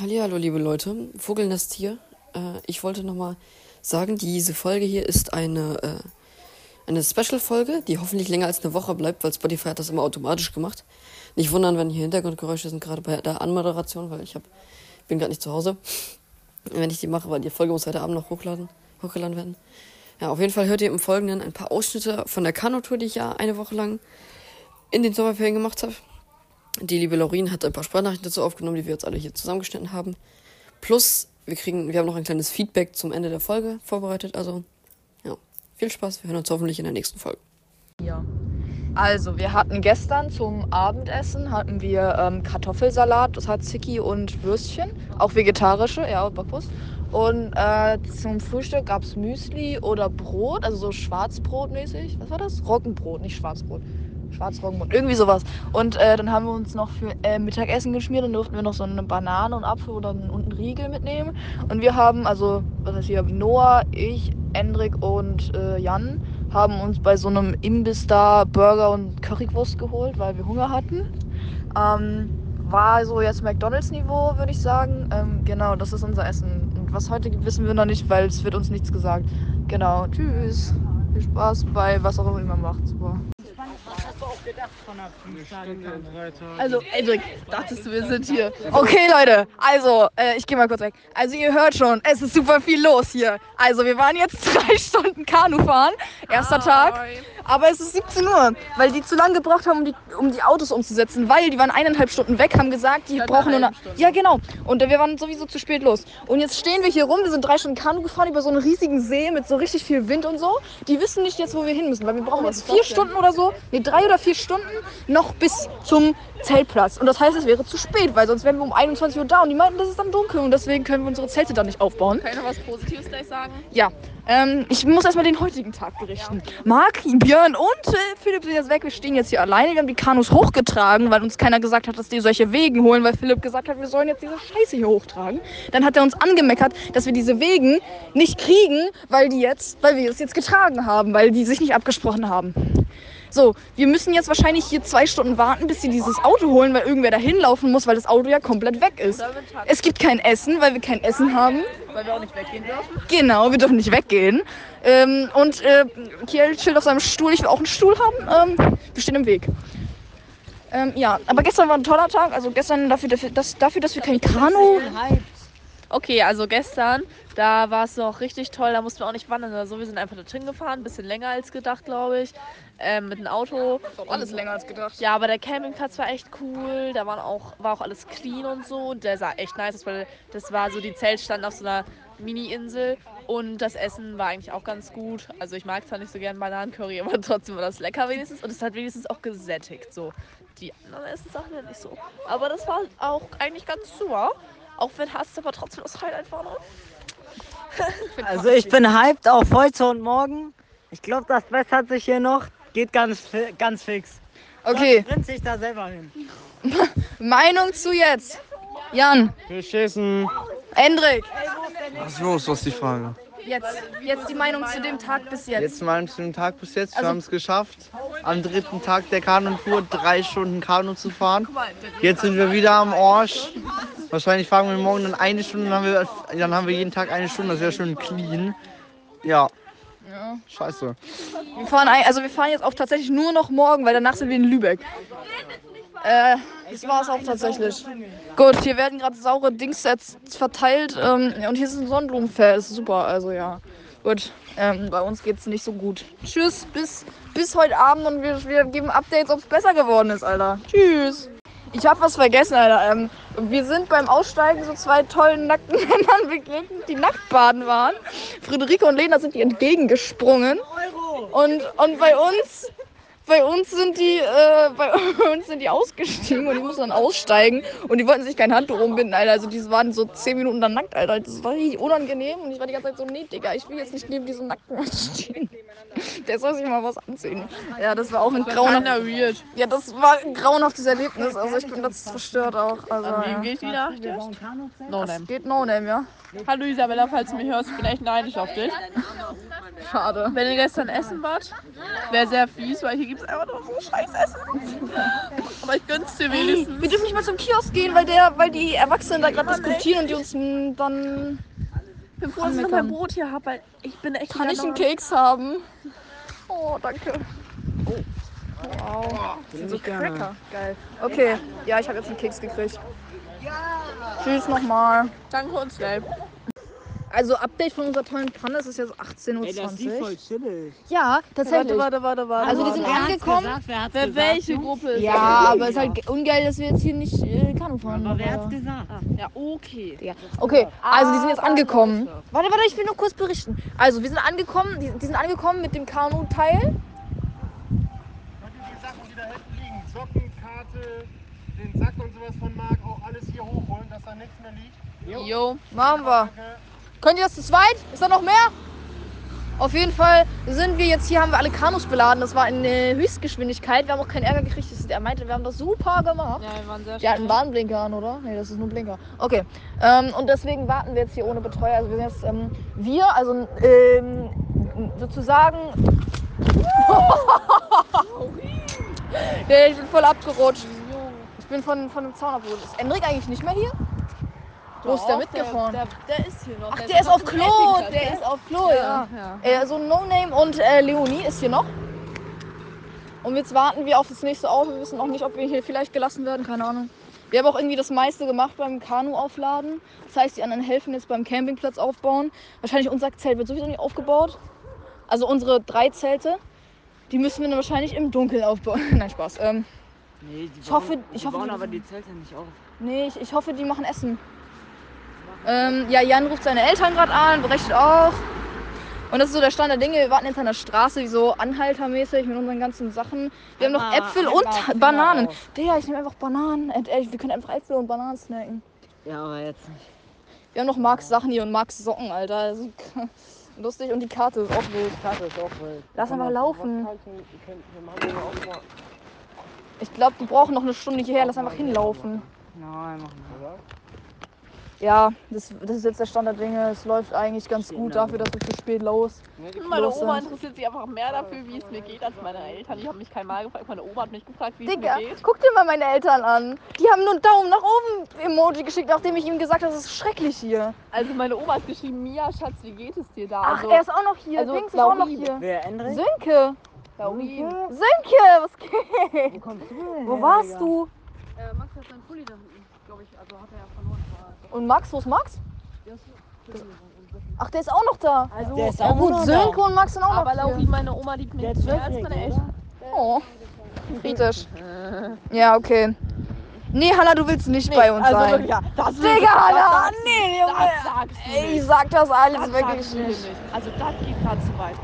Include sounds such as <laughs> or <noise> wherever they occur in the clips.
Hallo, liebe Leute, Vogelnest hier. Äh, ich wollte nochmal sagen, diese Folge hier ist eine, äh, eine Special-Folge, die hoffentlich länger als eine Woche bleibt, weil Spotify hat das immer automatisch gemacht. Nicht wundern, wenn hier Hintergrundgeräusche sind, gerade bei der Anmoderation, weil ich hab, bin gerade nicht zu Hause, wenn ich die mache, weil die Folge muss heute Abend noch hochladen, hochgeladen werden. Ja, auf jeden Fall hört ihr im Folgenden ein paar Ausschnitte von der Kanutour, die ich ja eine Woche lang in den Sommerferien gemacht habe. Die liebe Laurin hat ein paar Sprachnachrichten dazu aufgenommen, die wir jetzt alle hier zusammengeschnitten haben. Plus, wir kriegen, wir haben noch ein kleines Feedback zum Ende der Folge vorbereitet. Also, ja, viel Spaß. Wir hören uns hoffentlich in der nächsten Folge. Ja. Also, wir hatten gestern zum Abendessen hatten wir ähm, Kartoffelsalat, Tzatziki und Würstchen, auch vegetarische, ja, Bockwurst. Und äh, zum Frühstück gab es Müsli oder Brot, also so Schwarzbrotmäßig. Was war das? Roggenbrot, nicht Schwarzbrot. Schwarzroggenbrot, irgendwie sowas. Und äh, dann haben wir uns noch für äh, Mittagessen geschmiert und durften wir noch so eine Banane und Apfel oder einen, und einen Riegel mitnehmen. Und wir haben, also, was heißt hier, Noah, ich, Endrik und äh, Jan haben uns bei so einem Imbiss da Burger und Currywurst geholt, weil wir Hunger hatten. Ähm, war so jetzt McDonalds-Niveau, würde ich sagen. Ähm, genau, das ist unser Essen. Und was heute gibt, wissen wir noch nicht, weil es wird uns nichts gesagt. Genau, tschüss. Viel Spaß bei was auch immer man macht. Super. Also, Edric, dachtest du, wir sind hier. Okay, Leute, also, äh, ich gehe mal kurz weg. Also, ihr hört schon, es ist super viel los hier. Also, wir waren jetzt <laughs> drei Stunden Kanu fahren, erster Tag. Aber es ist 17 Uhr, weil die zu lange gebraucht haben, um die, um die Autos umzusetzen. Weil die waren eineinhalb Stunden weg, haben gesagt, die brauchen nur eine. Ja, genau. Und wir waren sowieso zu spät los. Und jetzt stehen wir hier rum, wir sind drei Stunden Kanu gefahren über so einen riesigen See mit so richtig viel Wind und so. Die wissen nicht jetzt, wo wir hin müssen, weil wir brauchen jetzt vier Stunden oder so, nee, drei oder vier Stunden noch bis zum Zeltplatz. Und das heißt, es wäre zu spät, weil sonst wären wir um 21 Uhr da. Und die meinten, das ist dann dunkel und deswegen können wir unsere Zelte da nicht aufbauen. Kann ich noch was Positives gleich sagen? Ja, ähm, ich muss erstmal den heutigen Tag berichten. Marc, Björn und äh, Philipp sind jetzt weg. Wir stehen jetzt hier alleine. Wir haben die Kanus hochgetragen, weil uns keiner gesagt hat, dass die solche Wegen holen, weil Philipp gesagt hat, wir sollen jetzt diese Scheiße hier hochtragen. Dann hat er uns angemeckert, dass wir diese Wegen nicht kriegen, weil die jetzt, weil wir es jetzt getragen haben, weil die sich nicht abgesprochen haben. So, wir müssen jetzt wahrscheinlich hier zwei Stunden warten, bis sie dieses Auto holen, weil irgendwer da hinlaufen muss, weil das Auto ja komplett weg ist. Es gibt kein Essen, weil wir kein Essen haben. Weil wir auch nicht weggehen dürfen. Genau, wir dürfen nicht weggehen. Ähm, und äh, Kiel chillt auf seinem Stuhl. Ich will auch einen Stuhl haben. Ähm, wir stehen im Weg. Ähm, ja, aber gestern war ein toller Tag. Also gestern dafür, dafür, dass, dafür, dass wir kein Kanu. Okay, also gestern, da war es noch richtig toll, da mussten wir auch nicht wandern oder so. Wir sind einfach da drin gefahren, ein bisschen länger als gedacht, glaube ich. Ähm, mit dem Auto. Alles länger als gedacht. Ja, aber der Campingplatz war echt cool. Da waren auch, war auch alles clean und so. Und der sah echt nice aus, weil das war so, die Zelt standen auf so einer Mini-Insel. Und das Essen war eigentlich auch ganz gut. Also ich mag zwar nicht so gern Bananencurry, aber <laughs> trotzdem war das lecker wenigstens. Und es hat wenigstens auch gesättigt. So. Die anderen Essenssachen ja nicht so. Aber das war auch eigentlich ganz super. Auch wenn Hass aber trotzdem das Highlight war, ne? Also ich bin hyped auf heute und morgen. Ich glaube, das bessert sich hier noch. Geht ganz, ganz fix. Okay, Bringt sich da selber hin. <laughs> Meinung zu jetzt. Jan, Beschissen. Endrik, Was ist los? Was ist die Frage? Jetzt, jetzt die Meinung zu dem Tag bis jetzt. Jetzt mal zu dem Tag bis jetzt. Wir Also- haben es geschafft, am dritten Tag der Kanutour drei Stunden Kanu zu fahren. Jetzt sind wir wieder am Orsch. Wahrscheinlich fahren wir morgen dann eine Stunde, dann haben wir, dann haben wir jeden Tag eine Stunde. Das wäre schön clean. Ja. Scheiße. Wir fahren, ein, also wir fahren jetzt auch tatsächlich nur noch morgen, weil danach sind wir in Lübeck. Äh, das war es auch tatsächlich. Gut, hier werden gerade saure Dings jetzt verteilt ähm, und hier ist ein Sonnenblumenfeld. Super, also ja. Gut, ähm, bei uns geht's nicht so gut. Tschüss, bis, bis heute Abend und wir, wir geben Updates, ob es besser geworden ist, Alter. Tschüss. Ich hab was vergessen, Alter. Ähm, wir sind beim Aussteigen so zwei tollen nackten <laughs> Männern begegnet, die nackt baden waren. Friederike und Lena sind die entgegengesprungen. Und, und bei uns, bei uns sind die, äh, bei <laughs> uns sind die ausgestiegen und die mussten dann aussteigen und die wollten sich kein Handtuch umbinden, Alter. Also die waren so zehn Minuten dann nackt, Alter. Das war richtig unangenehm und ich war die ganze Zeit so, nee, Digga, ich will jetzt nicht neben diesem nackten Mann stehen. <laughs> Der soll sich mal was anziehen. Ja, das war auch ein grauenhaftes, weird. ja, das war ein grauenhaftes Erlebnis. Also ich bin das verstört auch. Also, ja. geht die Nacht erst? No name. Geht no name, ja. Hallo Isabella, falls du mich hörst, ich bin echt neidisch auf dich. Schade. Wenn ihr gestern essen wart, wäre sehr fies, weil hier gibt es einfach nur so scheiß Essen. Aber ich gönn's dir wenigstens. Wir dürfen nicht mal zum Kiosk gehen, weil der, weil die Erwachsenen da gerade diskutieren und die uns dann. Ich bin froh, dass ich noch mein Brot hier habe, weil ich bin echt Kann ich einen Keks haben? Oh, danke. Wow. So Cracker. Geil. Okay, ja, ich habe jetzt einen Keks gekriegt. Tschüss nochmal. Danke und schnell. Also Update von unserer tollen Panne, es ist jetzt 18.20 Ey, das ist voll Uhr. chillig. Ja, tatsächlich. Warte, warte, warte. Also die warte. sind angekommen. wer hat's Wer gesagt? welche Gruppe ist Ja, aber es ist halt ungeil, dass wir jetzt hier nicht äh, Kanu fahren. Aber wer hat's gesagt? Ja, okay. Digga. Okay, also die sind jetzt angekommen. Warte, warte, ich will nur kurz berichten. Also wir sind angekommen, die, die sind angekommen mit dem Kanu-Teil. Könnt ihr die Sachen, die da hinten liegen, Sockenkarte, den Sack und sowas von Marc, auch alles hier hochholen, dass da nichts mehr liegt? Jo. Machen wir. Könnt ihr das zu zweit? Ist da noch mehr? Auf jeden Fall sind wir jetzt hier, haben wir alle Kanus beladen. Das war in äh, Höchstgeschwindigkeit. Wir haben auch keinen Ärger gekriegt. Das- Er meinte, wir haben das super gemacht. Ja, wir waren sehr Die hatten Warnblinker an, oder? Nee, das ist nur ein Blinker. Okay. Ähm, und deswegen warten wir jetzt hier ohne Betreuer. Also wir sind jetzt, ähm, wir, also ähm, sozusagen. <laughs> ja, ich bin voll abgerutscht. Ich bin von, von dem Zaun abgerutscht. Ist Enrik eigentlich nicht mehr hier? Wo ist der mitgefahren? Der, der, ist hier noch. Ach, der ist auf Klo. Der ist auf Klo, ja. ja. Äh, so No-Name und äh, Leonie ist hier noch. Und jetzt warten wir auf das nächste Auto. Wir wissen auch nicht, ob wir hier vielleicht gelassen werden, keine Ahnung. Wir haben auch irgendwie das meiste gemacht beim Kanu aufladen. Das heißt, die anderen helfen jetzt beim Campingplatz aufbauen. Wahrscheinlich unser Zelt wird sowieso nicht aufgebaut. Also unsere drei Zelte, die müssen wir dann wahrscheinlich im Dunkeln aufbauen. <laughs> Nein, Spaß. Ähm, Nee, die Ich hoffe- bauen, ich die hoffe, bauen die- aber die Zelte nicht auf. nee, ich, ich hoffe, die machen Essen. Ähm, ja, Jan ruft seine Eltern gerade an, berechnet auch. Und das ist so der Stand der Dinge. Wir warten jetzt an der Straße, wie so anhaltermäßig mit unseren ganzen Sachen. Wir haben noch Äpfel und Finger Bananen. auf. Digga, ich nehme einfach Bananen. Äh, wir können einfach Äpfel und Bananen snacken. Ja, aber jetzt nicht. Wir haben noch Marks Sachen hier und Marks Socken, Alter. Das <laughs> ist lustig. Und die Karte ist auch wild. Karte ist auch wild. Lass einfach laufen. Wir machen hier auch mal. Ich glaube, die brauchen noch eine Stunde hierher. Lass einfach hinlaufen. Nein, mach nicht. Ja, das, das ist jetzt der Stand der Dinge. Es läuft eigentlich ganz gut dafür, dass wir zu spät los. Meine los Oma sind. interessiert sich einfach mehr dafür, wie es mir geht, als meine Eltern. Die haben mich kein Mal gefragt. Meine Oma hat mich gefragt, wie es Digga, mir geht. guck dir mal meine Eltern an. Die haben nur einen Daumen nach oben Emoji geschickt, nachdem ich ihm gesagt habe, es ist schrecklich hier. Also meine Oma hat geschrieben, Mia, Schatz, wie geht es dir da? Ach, also, er ist auch noch hier. also Dings ist auch noch hier. Wer, Endrik? Sönke. Laurin. Sönke, was geht? Wo kommst du denn Wo warst du? Äh, Max hat seinen Pulli da hinten, glaube ich. Also hat er ja verloren. Und Max, wo ist Max? Ach, der ist auch noch da. Also, Der ist auch gut, noch Sönke und Max sind auch aber noch Laurin, hier. meine Oma liebt mich Der mehr als meine Eltern. Oh, kritisch. Ja, okay. Nee, Hanna, du willst nicht bei uns also sein. ja, das Digga, Hanna, nee, das Junge. sagst du Ey, ich nicht. sag das alles Das wirklich nicht. nicht. Also das geht gerade zu weit.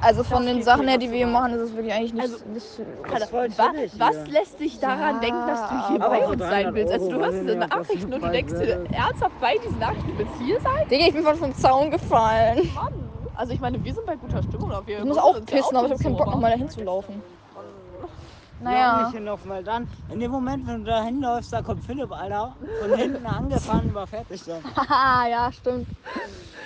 Also von Das den Sachen her, die wir hier machen, ist es wirklich eigentlich nicht. Also, nicht ist voll Wa chillig was lässt dich daran Ja, denken, dass du hier aber bei uns sein 300 willst? Also du hörst ich diese das Nachrichten und du denkst dir wäre. ernsthaft bei diesen Nachrichten, du willst hier sein? Digga, ich bin voll vom Zaun gefallen. Mann. Also ich meine, wir sind bei guter Stimmung. Aber wir Ich muss auch pissen, aber ich habe keinen Bock, nochmal dahin zu laufen. Ja. Naja. nicht hinlaufen, weil dann, in dem Moment, wenn du da hinläufst, da kommt Philipp, Alter, von hinten angefahren, überfährt dich dann. Haha, ja, stimmt.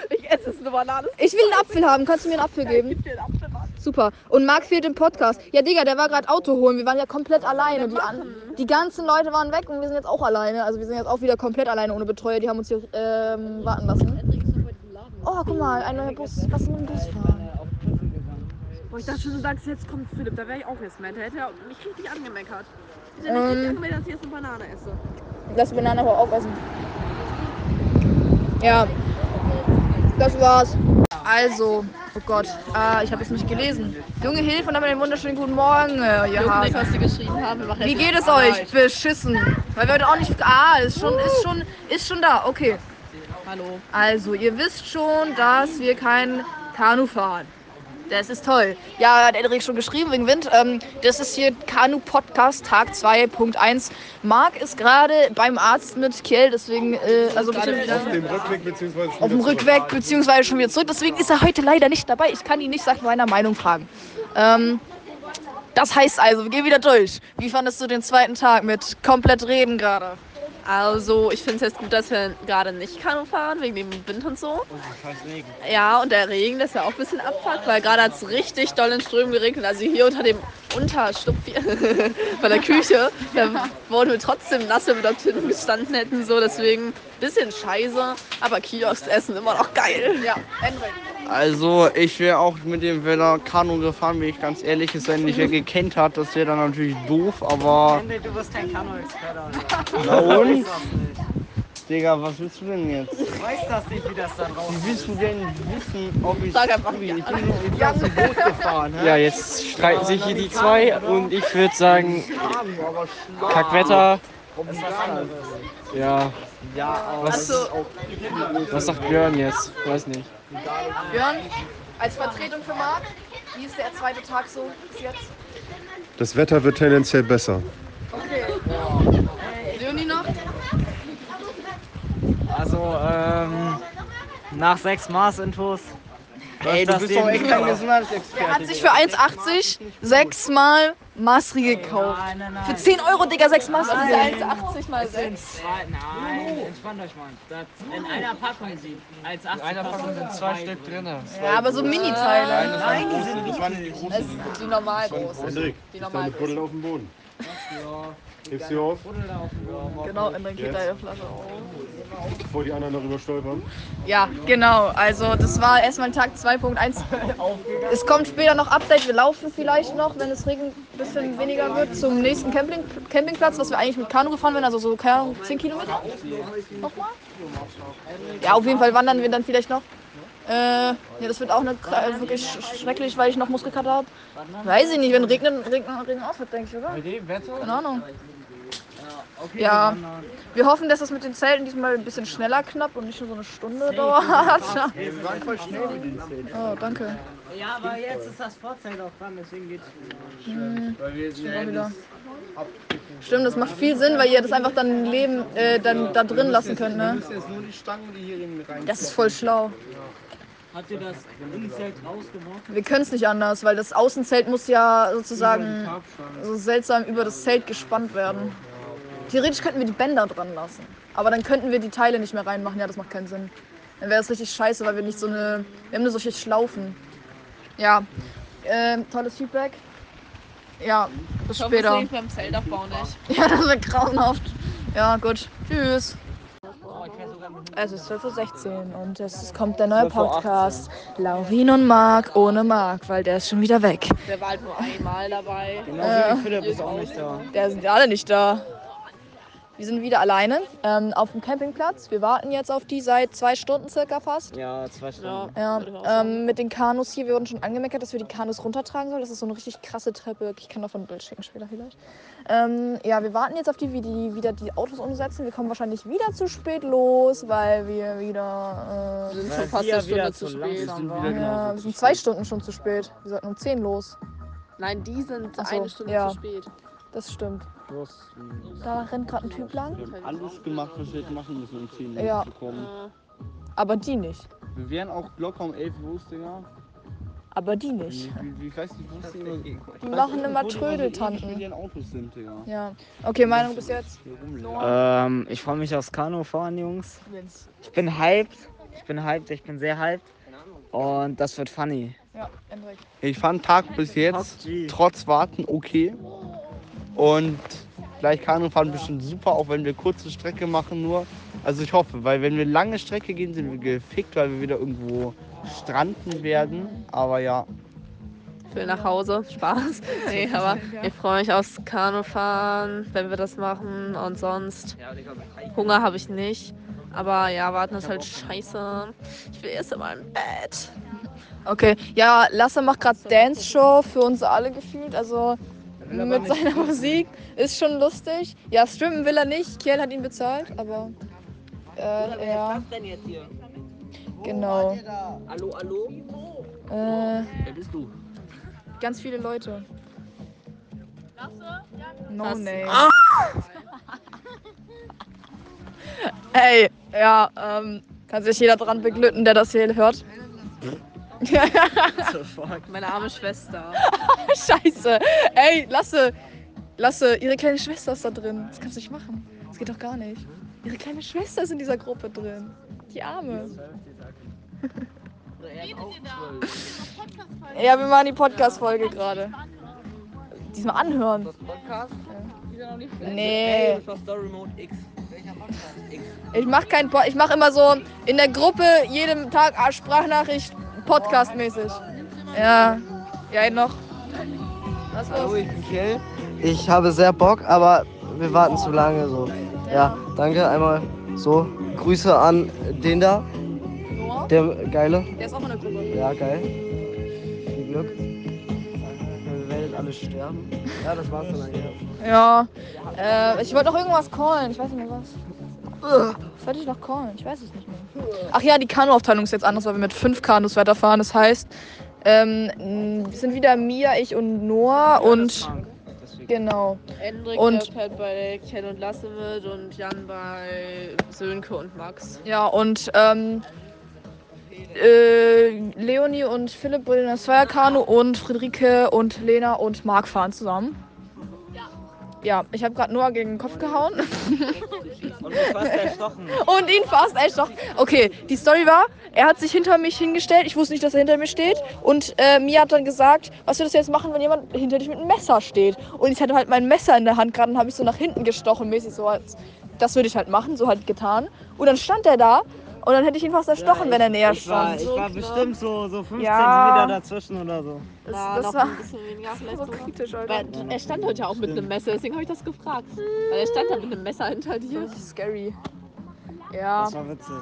Ich esse es eine Banane. Ich will einen Apfel haben. Kannst du mir einen Apfel geben? Gib dir einen Apfel, Mann. Super. Und Marc fehlt im Podcast. Ja, Digga, der war gerade Auto holen. Wir waren ja komplett alleine. Die, an, die ganzen Leute waren weg und wir sind jetzt auch alleine. Also wir sind jetzt auch wieder komplett alleine ohne Betreuer. Die haben uns hier ähm, warten lassen. Oh, guck mal, ein neuer Bus. Lass uns mit dem Bus fahren. Boah, ich dachte schon, du sagst, jetzt kommt Philipp. Da wäre ich auch jetzt mad. Da hätte er mich richtig angemeckert. Hätte er mich Ähm. richtig angemeckert, dass ich jetzt eine Banane esse. Lass Banane aber aufessen. Ja, das war's. Also, oh Gott, äh, ich habe es nicht gelesen. Junge Hilfe und damit einen wunderschönen guten Morgen. Äh, ihr Junge, Hasen. was sie geschrieben haben. Wir machen Wie jetzt geht es Arbeit. euch? Beschissen. Weil wir heute auch nicht. Ah, ist schon, ist schon, ist schon da. Okay. Hallo. Also, ihr wisst schon, dass wir kein Kanu fahren. Das ist toll. Ja, hat Erik schon geschrieben wegen Wind. Ähm, das ist hier Kanu-Podcast Tag 2.1. Marc ist gerade beim Arzt mit Kiel, deswegen, äh, also beziehungsweise Auf dem Rückweg bzw. auf dem Rückweg, beziehungsweise schon wieder zurück. Deswegen ist er heute leider nicht dabei. Ich kann ihn nicht nach meiner Meinung fragen. Ähm, das heißt also, wir gehen wieder durch. Wie fandest du den zweiten Tag mit komplett reden gerade? Also, ich finde es jetzt gut, dass wir gerade nicht Kanu fahren, wegen dem Wind und so. Scheiß Regen. Ja, und der Regen, das ist ja auch ein bisschen abfuckt, weil gerade hat es richtig doll in Strömen geregnet. Also hier unter dem Unterstupf hier <laughs> bei der Küche, da wurden wir trotzdem nass, wenn wir dort hinten gestanden hätten. So, deswegen bisschen scheiße, aber Kiosk essen immer noch geil. Ja, Henrik. Also ich wäre auch mit dem Weller Kanu gefahren, bin ich ganz ehrlich. Es wenn nicht wer gekannt hat, das wäre dann natürlich doof, aber Henry, du bist kein Kanu-Experte. na und? Digga, was willst du denn jetzt? Du weißt das nicht, wie das dann rauskommt. Wie willst du denn wissen, ob ich... Sag einfach ich bin nur ich bin aus dem Boot gefahren. hä? Ja, jetzt streiten sich hier die zwei und ich würde sagen. Kackwetter. Ja, Ja, aber was, was sagt Björn jetzt? Weiß nicht. Björn, als Vertretung für Marc, wie ist der zweite Tag so bis jetzt? Das Wetter wird tendenziell besser. Okay. Leonie noch? Also, ähm, nach sechs Mars-Infos. Ey, du bist doch echt kein Fall. Er Gesundheitsexperte. hat sich für 1,80 sechsmal Masri gekauft. Nein, nein, nein. Für 10 Euro, Digga, sechs Masri. Nein. 1,80 mal Das sind 6. zwei, nein, entspannt euch mal. Das in einer Packung sieht. Als 80 Einer Packung sind zwei Stück drin. Ja, aber so Mini-Teile. Nein, die sind Das waren die großen. Das sind die normal großen. Hendrik, Die ist normal deine Buddel auf dem Boden? Hebst sie auf, Genau, in der geht eine Flasche auf. bevor die anderen darüber stolpern. Ja, genau. Also das war erstmal Tag 2.1. Es kommt später noch Update. Wir laufen vielleicht noch, wenn es Regen ein bisschen weniger wird, zum nächsten Camping, Campingplatz, was wir eigentlich mit Kanu gefahren wären. Also so, keine Ahnung, 10 Kilometer. Nochmal? Ja, auf jeden Fall wandern wir dann vielleicht noch. Äh, ja, das wird auch eine, kra- wirklich sch- schrecklich, weil ich noch Muskelkater habe. Weiß ich nicht, wenn Regnen, Regen, Regen aufhört, denke ich, oder? Keine Ahnung. Ja, wir hoffen, dass das mit den Zelten diesmal ein bisschen schneller knapp und nicht nur so eine Stunde dauert. <laughs> Wir waren voll schnell mit den Zelten. Oh, danke. Ja, aber jetzt ist das Vorzelt auch dran, deswegen geht's. Weil wir sind Mal wieder. ab. Stimmt, das macht viel Sinn, weil ihr das einfach dann leben, äh, dann da drin lassen könnt, ne? müssen jetzt nur die Stangen, die hier in rein. Das ist voll schlau. Habt ihr das Innenzelt rausgeworfen? Wir können es nicht anders, weil das Außenzelt muss ja sozusagen so seltsam über das Zelt gespannt werden. Theoretisch könnten wir die Bänder dran lassen, aber dann könnten wir die Teile nicht mehr reinmachen. Ja, das macht keinen Sinn. Dann wäre das richtig scheiße, weil wir nicht so eine. Wir haben nur solche Schlaufen. Ja, ähm, tolles Feedback. Ja, bis Ich hoffe, es später. regnet beim Zeltaufbau nicht. <laughs> Ja, das wird grauenhaft. Ja, gut. Tschüss. Es ist 12.16 Uhr und es kommt der neue Podcast. Laurin und Marc ohne Marc, weil der ist schon wieder weg. Der war halt nur einmal dabei. Genau wie Philipp ist auch nicht da. Der sind alle nicht da. Wir sind wieder alleine ähm, auf dem Campingplatz. Wir warten jetzt auf die seit zwei Stunden circa fast. Ja, zwei Stunden. Ja, sagen. ähm, mit den Kanus hier, wir wurden schon angemeckert, dass wir die Kanus runtertragen sollen. Das ist so eine richtig krasse Treppe. Ich kann davon ein Bild schicken später vielleicht. Ähm, ja, wir warten jetzt auf die, wie die wieder die Autos umsetzen. Wir kommen wahrscheinlich wieder zu spät los, weil wir wieder. Wir sind schon fast eine Stunde wieder zu spät. Wir Äh, sind ja, wir sind zwei Stunden schon zu spät. Wir sollten um 10 los. Nein, die sind so, eine Stunde ja. zu spät. Das stimmt. Los. Da rennt gerade ein Typ lang. Wir haben alles gemacht, was wir hätten machen müssen, um 10 Uhr Ja. zu kommen. Aber die nicht. Wir wären auch locker um 11 los, Digga. Aber die nicht. Wie, wie, wie heißt die Bus, Digga? Die machen immer Mit Trödeltanten. ihren Autos sind, Digga. Ja. Okay, Meinung bis jetzt? Hier rumlaufen. Ähm, ich freue mich aufs Kanu fahren, Jungs. Ich bin hyped. Ich bin hyped, ich bin sehr hyped. Und das wird funny. Ja, Hendrik. Ich fand Tag bis jetzt PUBG. trotz Warten okay. Und gleich Kanufahren bestimmt super, auch wenn wir kurze Strecke machen nur. Also ich hoffe, weil wenn wir lange Strecke gehen, sind wir gefickt, weil wir wieder irgendwo stranden werden. Aber ja, Ich will nach Hause. Spaß. <laughs> Nee, aber ich freue mich aufs Kanufahren, wenn wir das machen. Und sonst Hunger habe ich nicht. Aber ja, warten ist halt scheiße. Ich will erst einmal im Bett. Okay, ja, Lasse macht gerade Dance Show für uns alle gefühlt. Also mit seiner Musik ist schon lustig. Ja, streamen will er nicht. Kiel hat ihn bezahlt, aber äh, ja, denn jetzt hier? genau. Hallo, hallo? Äh, Wer bist du? ganz viele Leute. No name. <laughs> Ey, ja, ähm, kann sich jeder dran beglücken, der das hier hört. <laughs> Meine arme Schwester. <laughs> Scheiße. Ey, Lasse. Lasse, ihre kleine Schwester ist da drin. Das kannst du nicht machen. Das geht doch gar nicht. Ihre kleine Schwester ist in dieser Gruppe drin. Die Arme. <laughs> Ja, wir machen die Podcast-Folge gerade. Diesmal anhören. Podcast? Nee. Das. Ich mach kein Pod ich mach immer so in der Gruppe jedem Tag Sprachnachricht Podcast-mäßig. Ja. Ja, noch. Was Hallo, los? ich bin Kiel. Ich habe sehr Bock, aber wir warten zu lange so. Ja, danke einmal so. Grüße an den da, Noah? der geile. Der ist auch in der Gruppe. Ja, geil. Viel Glück. Ihr werdet alle sterben. Ja, das war's dann eigentlich. Ja. Äh, ich wollte noch irgendwas callen. Ich weiß nicht mehr was. Was wollte ich noch callen? Ich weiß es nicht mehr. Ach ja, die Kanuaufteilung ist jetzt anders, weil wir mit fünf Kanus weiterfahren. Das heißt, ähm, es sind wieder Mia, ich und Noah und genau. Endrik Und- und halt bei Ken und Lasse mit und Jan bei Sönke und Max. Ja, und ähm, äh, Leonie und Philipp in das Zweierkanu und Friederike und Lena und Marc fahren zusammen. Ja, ich habe gerade Noah gegen den Kopf gehauen. <laughs> Und mich fast erstochen. Und ihn fast doch. Okay, die Story war, er hat sich hinter mich hingestellt. Ich wusste nicht, dass er hinter mir steht. Und äh, Mia hat dann gesagt, was würdest du jetzt machen, wenn jemand hinter dich mit einem Messer steht? Und ich hatte halt mein Messer in der Hand gerade und habe ich so nach hinten gestochen, mäßig so als, das würde ich halt machen, so halt getan. Und dann stand er da und dann hätte ich ihn fast erstochen, wenn er näher Ich war, stand. ich war bestimmt so, so 15 Ja. Zentimeter dazwischen oder so. Das, War das noch war ein bisschen weniger <laughs> vielleicht so sogar. kritisch, Alter. Er stand heute ja auch mit einem Messer, deswegen habe ich das gefragt. Weil er stand da mit einem Messer hinter dir. Richtig scary. Ja. Das war witzig.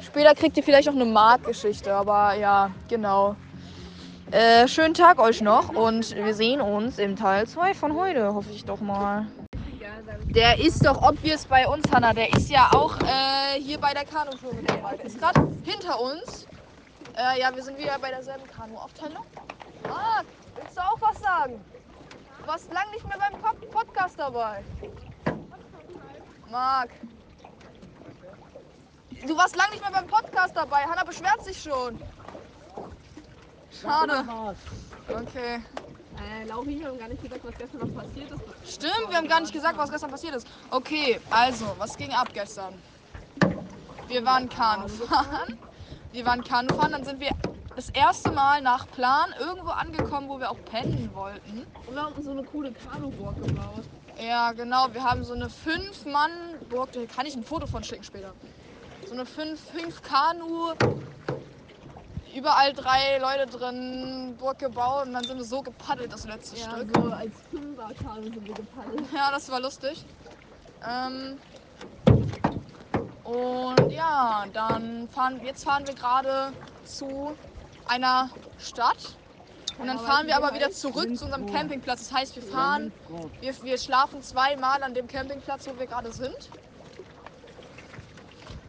Später kriegt ihr vielleicht noch eine Mark-Geschichte, aber ja, genau. Äh, schönen Tag euch noch und wir sehen uns im Teil 2 von heute, hoffe ich doch mal. Der ist doch obvious bei uns, Hanna. Der ist ja auch äh, hier bei der Kanutour mit dabei. Der ist gerade hinter uns. Äh, ja, wir sind wieder bei derselben Kanuaufteilung. Marc, willst du auch was sagen? Du warst lang nicht mehr beim Pod- Podcast dabei. Marc. Du warst lang nicht mehr beim Podcast dabei. Hanna beschwert sich schon. Schade. Okay. Äh, Lauri, wir haben gar nicht gesagt, was gestern noch passiert ist. Stimmt, wir haben gar nicht gesagt, was gestern passiert ist. Okay, also, was ging ab gestern? Wir waren Kanu fahren. Wir waren Kanu fahren, dann sind wir das erste Mal nach Plan irgendwo angekommen, wo wir auch pennen wollten. Und wir haben so eine coole Kanuburg gebaut. Ja, genau. Wir haben so eine 5-Mann-Burg. Da kann ich ein Foto von schicken später. So eine 5 fünf Kanu. Überall drei Leute drin, Burg gebaut und dann sind wir so gepaddelt, das letzte Ja, Stück. so als Fünfer-Kanu sind wir gepaddelt. <laughs> Ja, das war lustig. Ähm, und ja, dann fahren jetzt fahren wir gerade zu einer Stadt. Und dann fahren wir aber wieder zurück zu unserem Campingplatz. Das heißt, wir fahren, wir, wir schlafen zweimal an dem Campingplatz, wo wir gerade sind.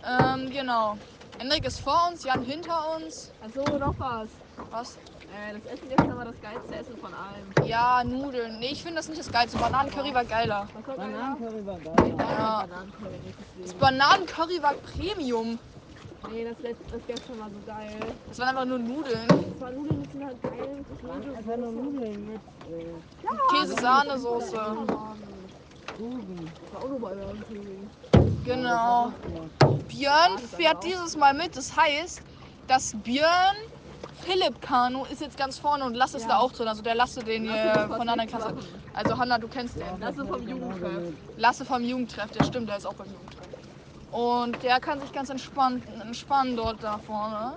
Ähm, genau. Henrik ist vor uns, Jan hinter uns. Achso, noch was. Was? Äh, das Essen gestern war das geilste Essen von allem. Ja, Nudeln. Nee, ich finde das nicht das geilste. Bananencurry war geiler. War geiler? Bananencurry war geil. Ja. Bananencurry, Das. Bananencurry war Premium. Nee, das, letzte, das gestern war so geil. Das waren einfach nur Nudeln. Das war Nudeln mit einer geilen Einfach nur Nudeln mit äh, Käse-Sahnesoße. War auch. Genau. Björn fährt dieses Mal mit. Das heißt, dass Björn Philipp Kanu ist jetzt ganz vorne und Lasse ist da auch drin. Also der Lasse, den ihr von der anderen Klasse. Also Hanna, du kennst den. Das ist vom Jugendtreff. Lasse vom Jugendtreff, der stimmt, der ist auch beim Jugendtreff. Und der kann sich ganz entspannt, entspannen dort da vorne.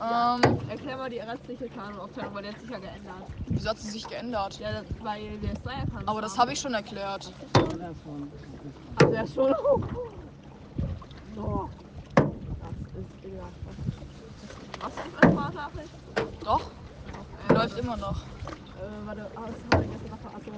Ähm, Erklär mal die restliche Kanuaufteilung, weil der hat sich ja geändert. wieso hat sie sich geändert? Ja, weil der Zweierkanu. Aber das habe ich schon erklärt. Hat der schon. Oh. Das ist ekelhaft. Was ist das Sprachnachricht? Doch? Läuft immer noch. Äh, warte, ah, das war gestern noch. Achso.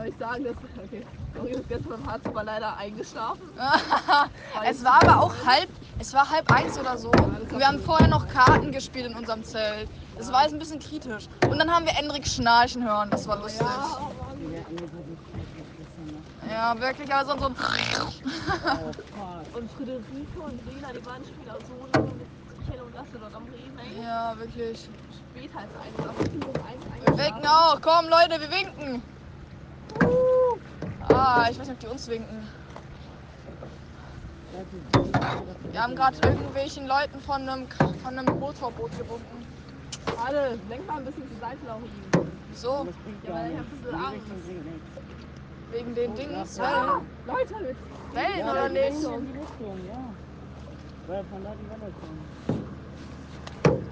Soll ich sagen, dass. Okay. Ist gestern beim Harz leider eingeschlafen. <laughs> Es war aber auch halb, es war halb eins oder so. Und wir haben vorher noch Karten gespielt in unserem Zelt. Das war jetzt ein bisschen kritisch. Und dann haben wir Endrik schnarchen hören. Das war lustig. Ja, wirklich, aber so, so ein Und Friederike und Rena, die waren schon wieder so mit Michael und Lasse dort am Reden. ey. Ja, wirklich. Spät eins, aber die sind eins Wir winken auch. Komm, Leute, wir winken. Ah, ich weiß nicht, ob die uns winken. Wir haben gerade irgendwelchen Leuten von einem, von einem Motorboot gewunken. Warte, lenk mal ein bisschen zur Seite, Laurin. So, Ja, weil ich hab ein bisschen Angst. wegen den Dings. Ja, Leute, Wellen oder nicht? ja. Weil von da die Welle kommt.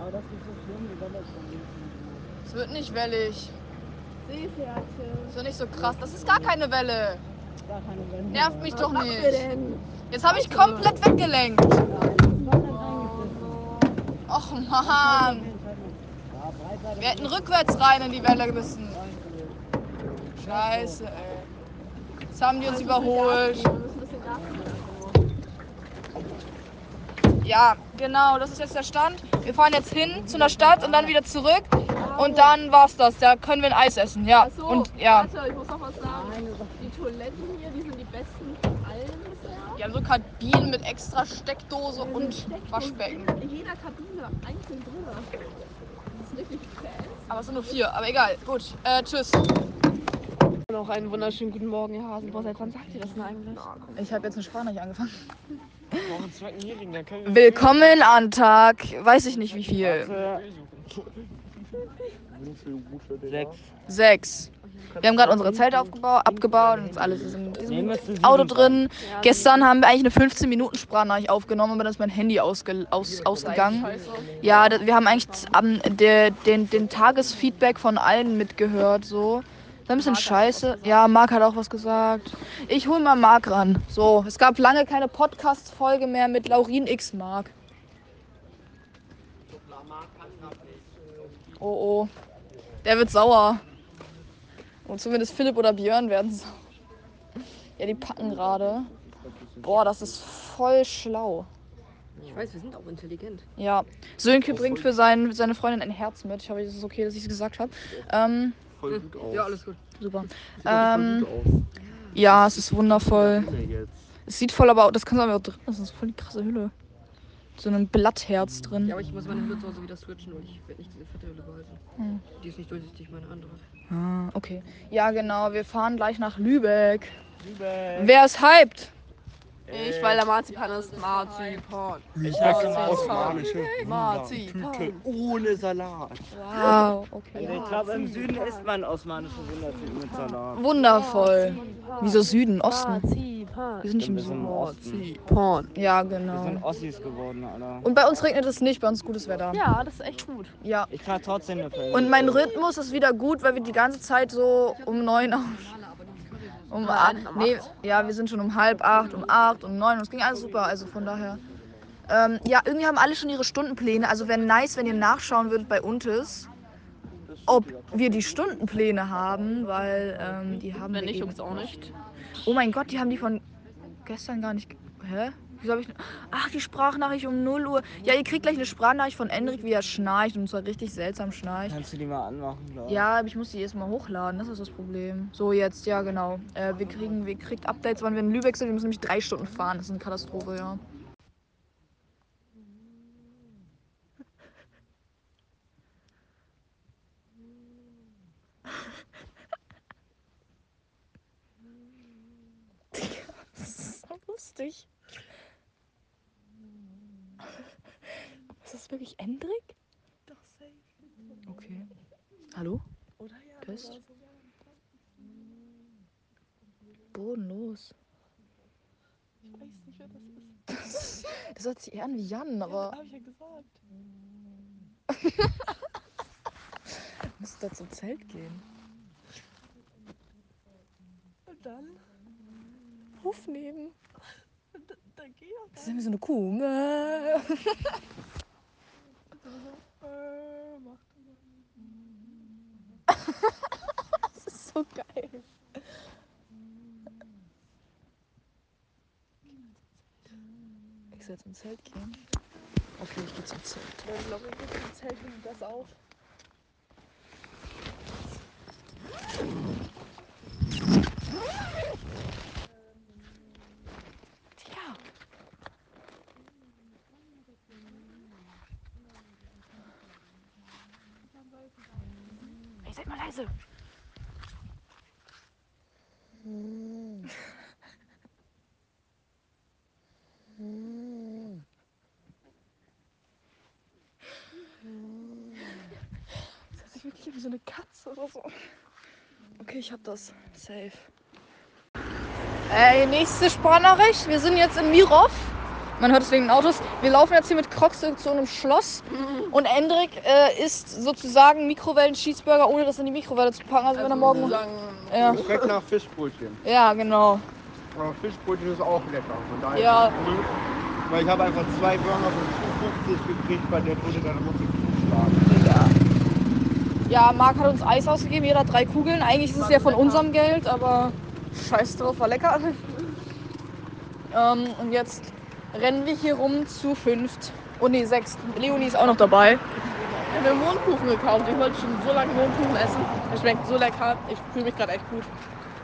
Aber das ist so schlimm, die Welle kommt. Es wird nicht wellig. Seepferdchen. Das ist doch nicht so krass. Das ist gar keine Welle. Gar keine Welle. Nervt mich doch nicht. Jetzt habe ich komplett weggelenkt. Och man. Wir hätten rückwärts rein in die Welle müssen. Scheiße, ey. Jetzt haben die uns überholt. Ja, genau, das ist jetzt der Stand. Wir fahren jetzt hin zu einer Stadt und dann wieder zurück. Und dann war's das. Da können wir ein Eis essen. Ja. Achso, Und ja. warte, ich muss noch was sagen. Die Toiletten hier, die sind die besten von allen bisher. Die haben so Kabinen mit extra Steckdose und Waschbecken. In jeder Kabine einzeln drin. Das ist wirklich fancy. Aber es sind nur vier. Aber egal. Gut. Äh, tschüss. Noch einen wunderschönen guten Morgen, Herr Hasenbohr. Seit wann sagt ihr das denn eigentlich? Ich habe jetzt eine Sprachnachricht angefangen. Willkommen an Tag, weiß ich nicht wie viel. Sechs. Sechs. Wir haben gerade unsere Zelte aufgebaut, abgebaut und jetzt alles ist in diesem Auto drin. Gestern haben wir eigentlich eine 15 Minuten Sprachnachricht aufgenommen, aber dann ist mein Handy ausge, aus, ausgegangen. Ja, wir haben eigentlich der, den, den Tagesfeedback von allen mitgehört. So. Das ist ein bisschen scheiße. Ja, Marc hat auch was gesagt. Ich hol mal Marc ran. So, es gab lange keine Podcast-Folge mehr mit Laurin X Marc. Oh oh. Der wird sauer. Und zumindest Philipp oder Björn werden sauer. Ja, die packen gerade. Boah, das ist voll schlau. Ich weiß, wir sind auch intelligent. Ja. Sönke bringt für sein, seine Freundin ein Herz mit. Ich hoffe, es ist okay, dass ich es gesagt habe. Ähm, Voll gut aus. Ja, alles gut. super. Sieht auch voll Ähm, gut aus. ja, es ist wundervoll. Es sieht voll aber auch, das kann aber auch drin. Das ist voll die krasse Hülle. So ein Blattherz drin. Ja, aber ich muss meine Hülle zu Hause wieder switchen, weil ich werde nicht diese fette Hülle behalten. Hm. Die ist nicht durchsichtig, meine andere. Ah, okay. Ja, genau. Wir fahren gleich nach Lübeck. Wer ist hyped? Ich, weil der Marzipan ist Marzipan. Ich mal, osmanische Marzipan. Ohne Salat. Wow, okay. Ich glaube, im Süden isst man osmanische Wundertüten mit Salat. Wundervoll. Wieso Süden, Osten? Marzipan. Wir sind nicht im Wir sind Süden. Marzipan. Ja, Wir genau. sind Ossis geworden, Alter. Und bei uns regnet es nicht, bei uns ist gutes Wetter. Ja, das ist echt gut. Ja. Ich trage trotzdem eine. Und mein Rhythmus ist wieder gut, weil wir die ganze Zeit so um neun auf. Um acht. Nee, ja, wir sind schon um halb acht, um acht, um neun. Und es ging alles super. Also von daher. Ähm, ja, irgendwie haben alle schon ihre Stundenpläne. Also wäre nice, wenn ihr nachschauen würdet bei Untes, ob wir die Stundenpläne haben, weil ähm, die haben Wenn wir nicht, eben auch nicht. Oh mein Gott, die haben die von gestern gar nicht. Hä? Wieso habe ich. Ach, die Sprachnachricht um 0 Uhr. Ja, ihr kriegt gleich eine Sprachnachricht von Endrik, wie er schnarcht und zwar richtig seltsam schnarcht. Kannst du die mal anmachen, glaube Ja, aber ich muss die erstmal hochladen, das ist das Problem. So, jetzt, ja, genau. Äh, wir kriegen, wir kriegt Updates, wann wir in Lübeck sind. Wir müssen nämlich drei Stunden fahren. Das ist eine Katastrophe, ja. <laughs> Das ist so lustig. Ist das wirklich Endrik? Okay. Hallo? Test. Bodenlos. Ich weiß nicht, wer das ist. <laughs> Das hört sich eher an wie Jan, aber Hab ich ja gesagt. <laughs> muss da zum Zelt gehen. Und dann? Aufnehmen. <laughs> Da, da geh doch Das ist irgendwie so eine Kuh. Das ist so geil. Ich soll zum Zelt gehen. Okay, ich gehe zum Zelt. Wenn Lobby geht im Zelt nimmt das auf. Seid mal leise. Das hört sich wirklich wie so eine Katze oder so. Okay, ich hab das. Safe. Ey, nächste Spornachricht. Wir sind jetzt in Mirov. Man hört es wegen den Autos. Wir laufen jetzt hier mit Crocs zu einem Schloss. Und Endrik äh, isst sozusagen Mikrowellen-Cheeseburger, ohne das in die Mikrowelle zu packen. Also, wenn er morgen. Ja. Das schmeckt nach Fischbrötchen. ja, genau. Aber Fischbrötchen ist auch lecker. Von daher Ja. Weil ich habe einfach zwei Burger für 2,50 gekriegt bei der Bude, da muss ich zuschlagen. Ja, Marc hat uns Eis ausgegeben, jeder drei Kugeln. Eigentlich ist es ja von unserem Geld, aber scheiß drauf, war lecker. ähm, und jetzt rennen wir hier rum zu fünft. Oh nee, sechs. Leonie ist auch noch dabei. Ich habe mir Mondkuchen gekauft. Ich wollte schon so lange Mondkuchen essen. Er schmeckt so lecker. Ich fühle mich gerade echt gut.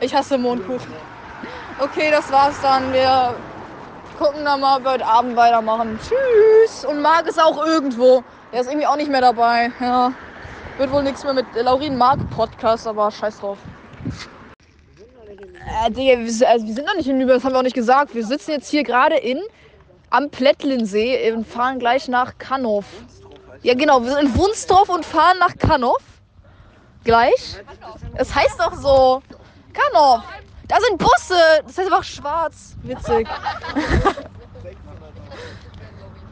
Ich hasse Mondkuchen. Okay, das war's dann. Wir gucken dann mal, ob wir heute Abend weitermachen. Tschüss. Und Marc ist auch irgendwo. Der ist irgendwie auch nicht mehr dabei. Ja. Wird wohl nichts mehr mit Laurin Marc Podcast, aber scheiß drauf. Äh, Digga, wir, also wir sind noch nicht in Lübeck, das haben wir auch nicht gesagt. Wir sitzen jetzt hier gerade in am Plättlinsee und fahren gleich nach Kanov. Ja, genau, wir sind in Wunstorf und fahren nach Kanov. Gleich. Es heißt doch so. Kanov. Da sind Busse. Das heißt einfach schwarz. Witzig.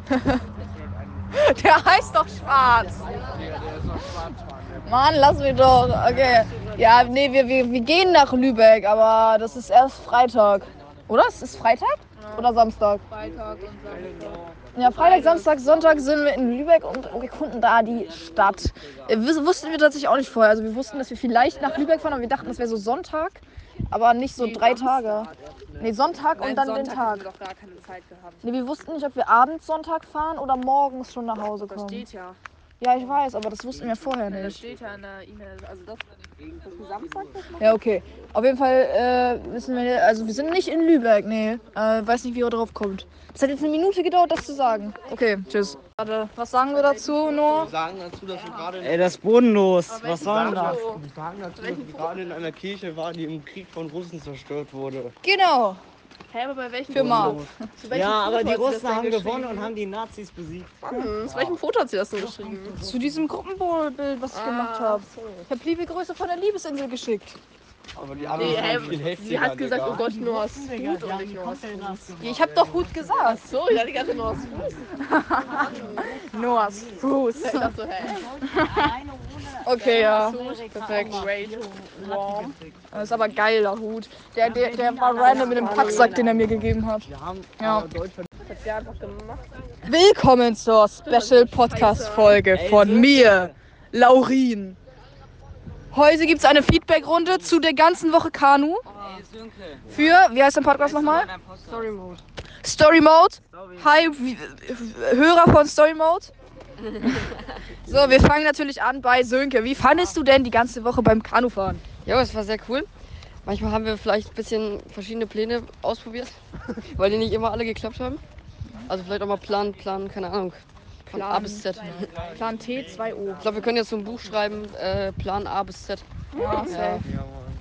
<laughs> Der heißt doch schwarz. Mann, lass mich doch. Okay. Ja, nee, wir, wir, wir gehen nach Lübeck, aber das ist erst Freitag. Oder? Es ist Freitag? Oder Samstag? Freitag und Samstag. Ja, Freitag, Samstag, Sonntag sind wir in Lübeck und wir gucken da die Stadt. Äh, wus- wussten wir tatsächlich auch nicht vorher. Also wir wussten, dass wir vielleicht nach Lübeck fahren, aber wir dachten, das wäre so Sonntag. Aber nicht so drei Tage. Nee, Sonntag und dann den Tag. wir gar keine Zeit gehabt. Nee, wir wussten nicht, ob wir abends Sonntag fahren oder morgens schon nach Hause Das kommen. steht ja. Ja, ich weiß, aber das wussten wir vorher Das nicht. steht ja in der E-Mail. Also das, das ist Samstag das? Ja, okay. Auf jeden Fall äh, wissen wir, also wir sind nicht in Lübeck, nee. Äh, weiß nicht, wie er drauf kommt. Es hat jetzt eine Minute gedauert, das zu sagen. Okay, tschüss. Warte, was sagen wir dazu, Noah? Wir sagen dazu, dass wir gerade Ey, das ist bodenlos. Was denn das? wir sagen dazu, dass wir gerade in einer Kirche waren, die im Krieg von Russen zerstört wurde. Genau, Hä, aber bei welchem für welchem Ja, aber die Russen haben gewonnen und haben die Nazis besiegt. Hm, Zu welchem Foto hat sie das denn geschrieben? Zu diesem Gruppenbild, was ich gemacht habe. Ich habe liebe Grüße von der Liebesinsel geschickt. Aber die anderen Nee, hä, viel heftiger. sie hat gesagt, Digga. oh Gott, Noahs Hut und nicht Fuß. Ich habe doch gut gesagt. So, ich dachte gerade Noahs Fuß. <laughs> Noahs Fuß. Ich dachte so, hä? Okay, ja. Perfekt. Das ist aber geiler Hut. Der, der, der war random mit dem Packsack, den er mir gegeben hat. Wir haben Ja. Willkommen zur Special Podcast Folge von mir, Laurin. Heute gibt es eine Feedback-Runde zu der ganzen Woche Kanu. Für, wie heißt der Podcast nochmal? Story Mode. Story Mode. Hi, Hörer von Story Mode. <laughs> So, wir fangen natürlich an bei Sönke. Wie fandest du denn die ganze Woche beim Kanufahren? Ja, es war sehr cool. Manchmal haben wir vielleicht ein bisschen verschiedene Pläne ausprobiert, <laughs> weil die nicht immer alle geklappt haben. Also vielleicht auch mal Plan, Plan, keine Ahnung. Von A Plan. bis Z. Plan T, 2O. Ich glaube, wir können jetzt so ein Buch schreiben, äh, Plan A bis Z. Ja, Ja.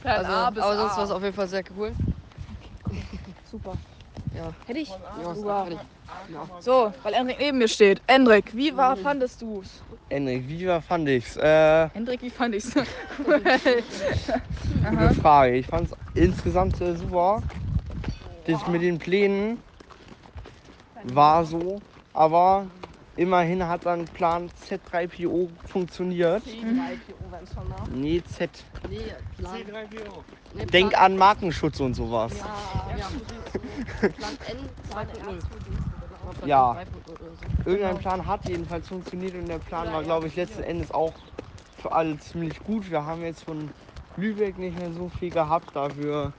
Plan Also, A bis aber sonst A. war es auf jeden Fall sehr cool. super. Ja. Hätte ich. Ja, Super. fertig. So, weil Endrik neben mir steht. Endrik, wie war, fandest du's? Enrik, wie war, fand ich's? Äh, Endrik, wie fand ich's? <laughs> gute Frage. Ich fand's insgesamt äh, super. Das mit den Plänen war so, aber immerhin hat dann Plan Z3PO funktioniert. Nee, Z. Nee, Plan, nee, Denk Plan, an Markenschutz und sowas. Ja, Plan N 2.0. Ja. 3.0 oder so. Irgendein Plan hat jedenfalls funktioniert und der Plan war, glaube ich, letzten Endes auch für alle ziemlich gut. Wir haben jetzt von Lübeck nicht mehr so viel gehabt. Dafür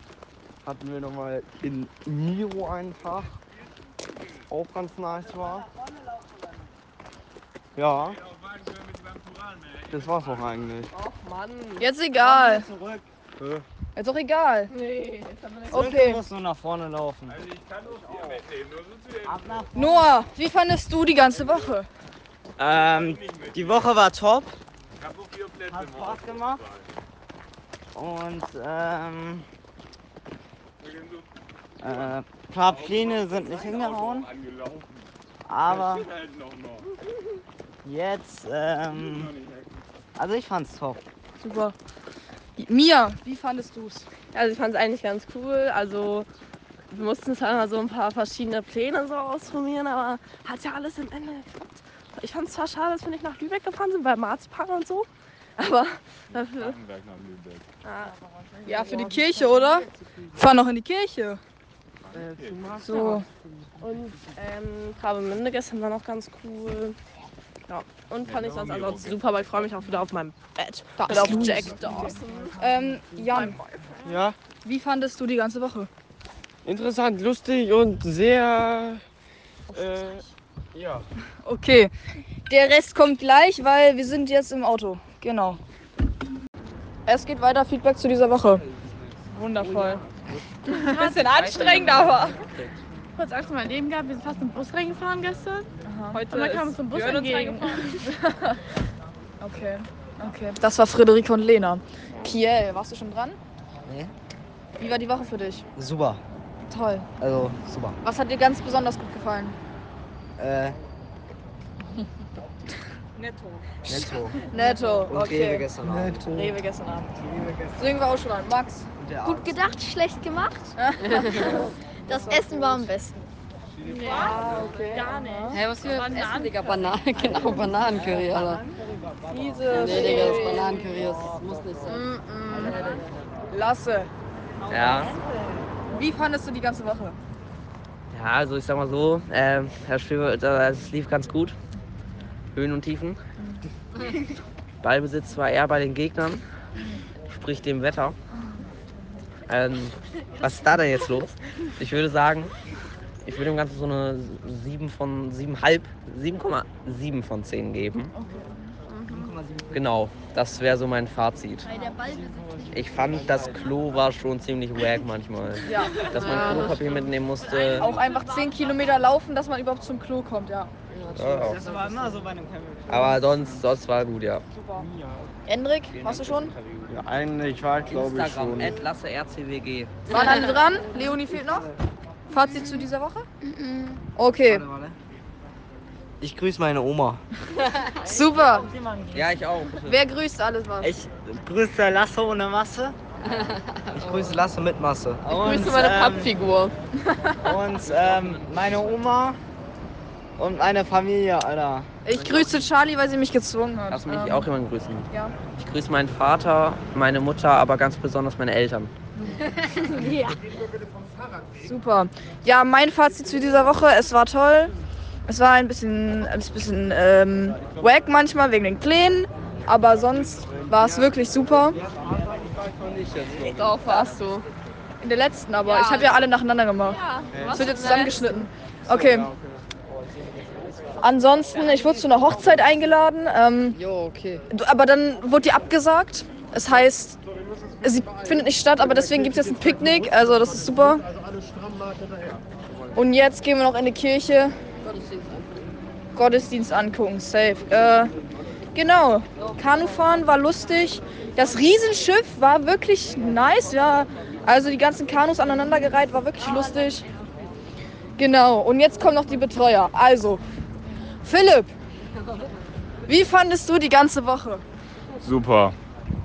hatten wir nochmal in Miro einen Tag. Auch ganz nice war. Ja. Das war's auch eigentlich. Mann. Jetzt egal. Zurück. Jetzt auch egal. Nee, jetzt haben wir nicht. Okay. Du musst nur nach vorne laufen. Ab nach Noah, wie fandest du die ganze Woche? Ähm, die Woche war top. Hat Spaß gemacht. Und ähm, äh, ein paar Pläne sind nicht hingehauen. Aber jetzt ähm, Also ich fand's top. Super. Mia, wie fandest du's? Also ich fand es eigentlich ganz cool. Also wir mussten zwar mal so ein paar verschiedene Pläne so ausprobieren, aber hat ja alles im Ende geklappt. Ich fand es zwar schade, dass wir nicht nach Lübeck gefahren sind, bei Marzipan und so. Aber dafür. Ah, Ja, für die Kirche, oder? Fahr noch in die Kirche. So. Und ähm, Travemünde gestern war noch ganz cool. Ja, und fand ich sonst ansonsten super, aber ich freue mich auch wieder auf mein Bett. Das und auf Jack Dawson. Ähm, Jan, Ja, wie fandest du die ganze Woche? interessant, lustig und sehr. Äh, ja. <laughs> Okay. Der Rest kommt gleich, weil wir sind jetzt im Auto. Genau. Es geht weiter. Feedback zu dieser Woche. Wundervoll. Bisschen anstrengend, aber. <laughs> Kurz Angst um mein Leben gehabt. Wir sind fast im Bus reingefahren gestern. Heute Und dann kam uns ein Bus Björn uns entgegen. <laughs> Okay. Okay. Das war Friederike und Lena. Kiel, warst du schon dran? Nee. Wie war die Woche für dich? Super. Toll. Also super. Was hat dir ganz besonders gut gefallen? Äh, <laughs> Netto. netto. <laughs> Netto. Und Okay. Rewe gestern Abend. Rewe gestern Abend. Singen wir auch schon an. Max. Gut gedacht, schlecht gemacht. Das Essen war am besten. Ja, okay. Gar nicht. Hä, was für ein Essen, Digga? Bananen, <laughs> genau, Bananencurry, Alter. Diese. Nee, Digga, das Bananencurry, das muss nicht sein. Lasse. Ja, Wie fandest du die ganze Woche? ja, also ich sag mal so, ähm, das Spiel, äh, es lief ganz gut. Höhen und Tiefen. Ballbesitz war eher bei den Gegnern, sprich dem Wetter. Ähm, was ist da denn jetzt los? Ich würde sagen, ich würde dem Ganzen so eine 7 von 7,5, 7,7 von 10 geben. Genau, das wäre so mein Fazit. Ich fand, das Klo war schon ziemlich wack manchmal. Ja. Dass man Klopapier mitnehmen musste. Auch einfach 10 Kilometer laufen, dass man überhaupt zum Klo kommt, ja. Ja, Das war immer so bei einem Camping. Aber sonst, sonst war gut, ja. Super. Endrik, warst du schon? Ja, eigentlich war ich glaube ich Instagram, schon. at Lasse RCWG. Waren alle dran? Leonie fehlt noch? Fazit zu dieser Woche? Okay, Warte, warte. Ich grüße meine Oma. <laughs> super. Ja, ich auch. Wer grüßt alles was? Ich grüße Lasse ohne Masse. Ich grüße Lasse mit Masse. Ich grüße meine ähm, Pappfigur. Und ähm, meine Oma und meine Familie, Alter. Ich grüße Charlie, weil sie mich gezwungen hat. Lass mich Ähm, auch jemanden grüßen. Ja. Ich grüße meinen Vater, meine Mutter, aber ganz besonders meine Eltern. <laughs> Super. Ja, mein Fazit zu dieser Woche, es war toll. Es war ein bisschen, ein bisschen ähm, wack manchmal wegen den Plänen, aber sonst war es wirklich super. Doch, warst du. In der letzten aber, ich habe ja alle nacheinander gemacht. Es wird jetzt zusammengeschnitten. Okay. Ansonsten, ich wurde zu einer Hochzeit eingeladen, ähm, Jo, okay. aber dann wurde die abgesagt. Es heißt, sie findet nicht statt, aber deswegen gibt es jetzt ein Picknick, also das ist super. Und jetzt gehen wir noch in die Kirche. Gottesdienst angucken, safe. Äh, genau, Kanufahren war lustig. Das Riesenschiff war wirklich nice, ja. Also die ganzen Kanus aneinandergereiht war wirklich lustig. Genau, und jetzt kommen noch die Betreuer. Also, Philipp, wie fandest du die ganze Woche? Super.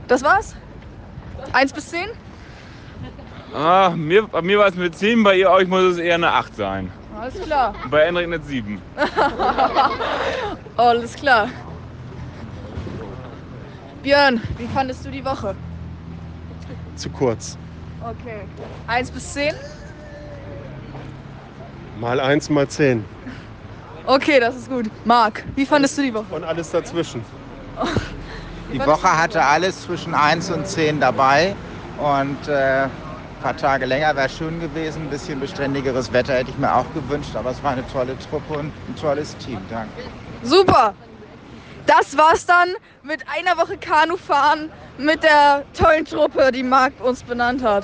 Das war's? Eins bis zehn? Ah, mir, bei mir war es mit 10, bei ihr euch muss es eher eine 8 sein. Alles klar. Bei Enrik eine 7. <laughs> Alles klar. Björn, wie fandest du die Woche? Zu kurz. Okay. Eins bis zehn? Mal eins, mal zehn. Okay, das ist gut. Marc, wie fandest du die Woche? Und alles dazwischen. Die Woche hatte alles zwischen 1 und 10 dabei und äh, ein paar Tage länger wäre schön gewesen. Ein bisschen beständigeres Wetter hätte ich mir auch gewünscht, aber es war eine tolle Truppe und ein tolles Team. Danke. Super. Das war's dann mit einer Woche Kanufahren mit der tollen Truppe, die Marc uns benannt hat.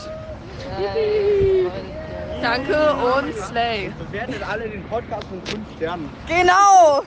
Danke und Slay. Bewertet alle den Podcast mit 5 Sternen. Genau.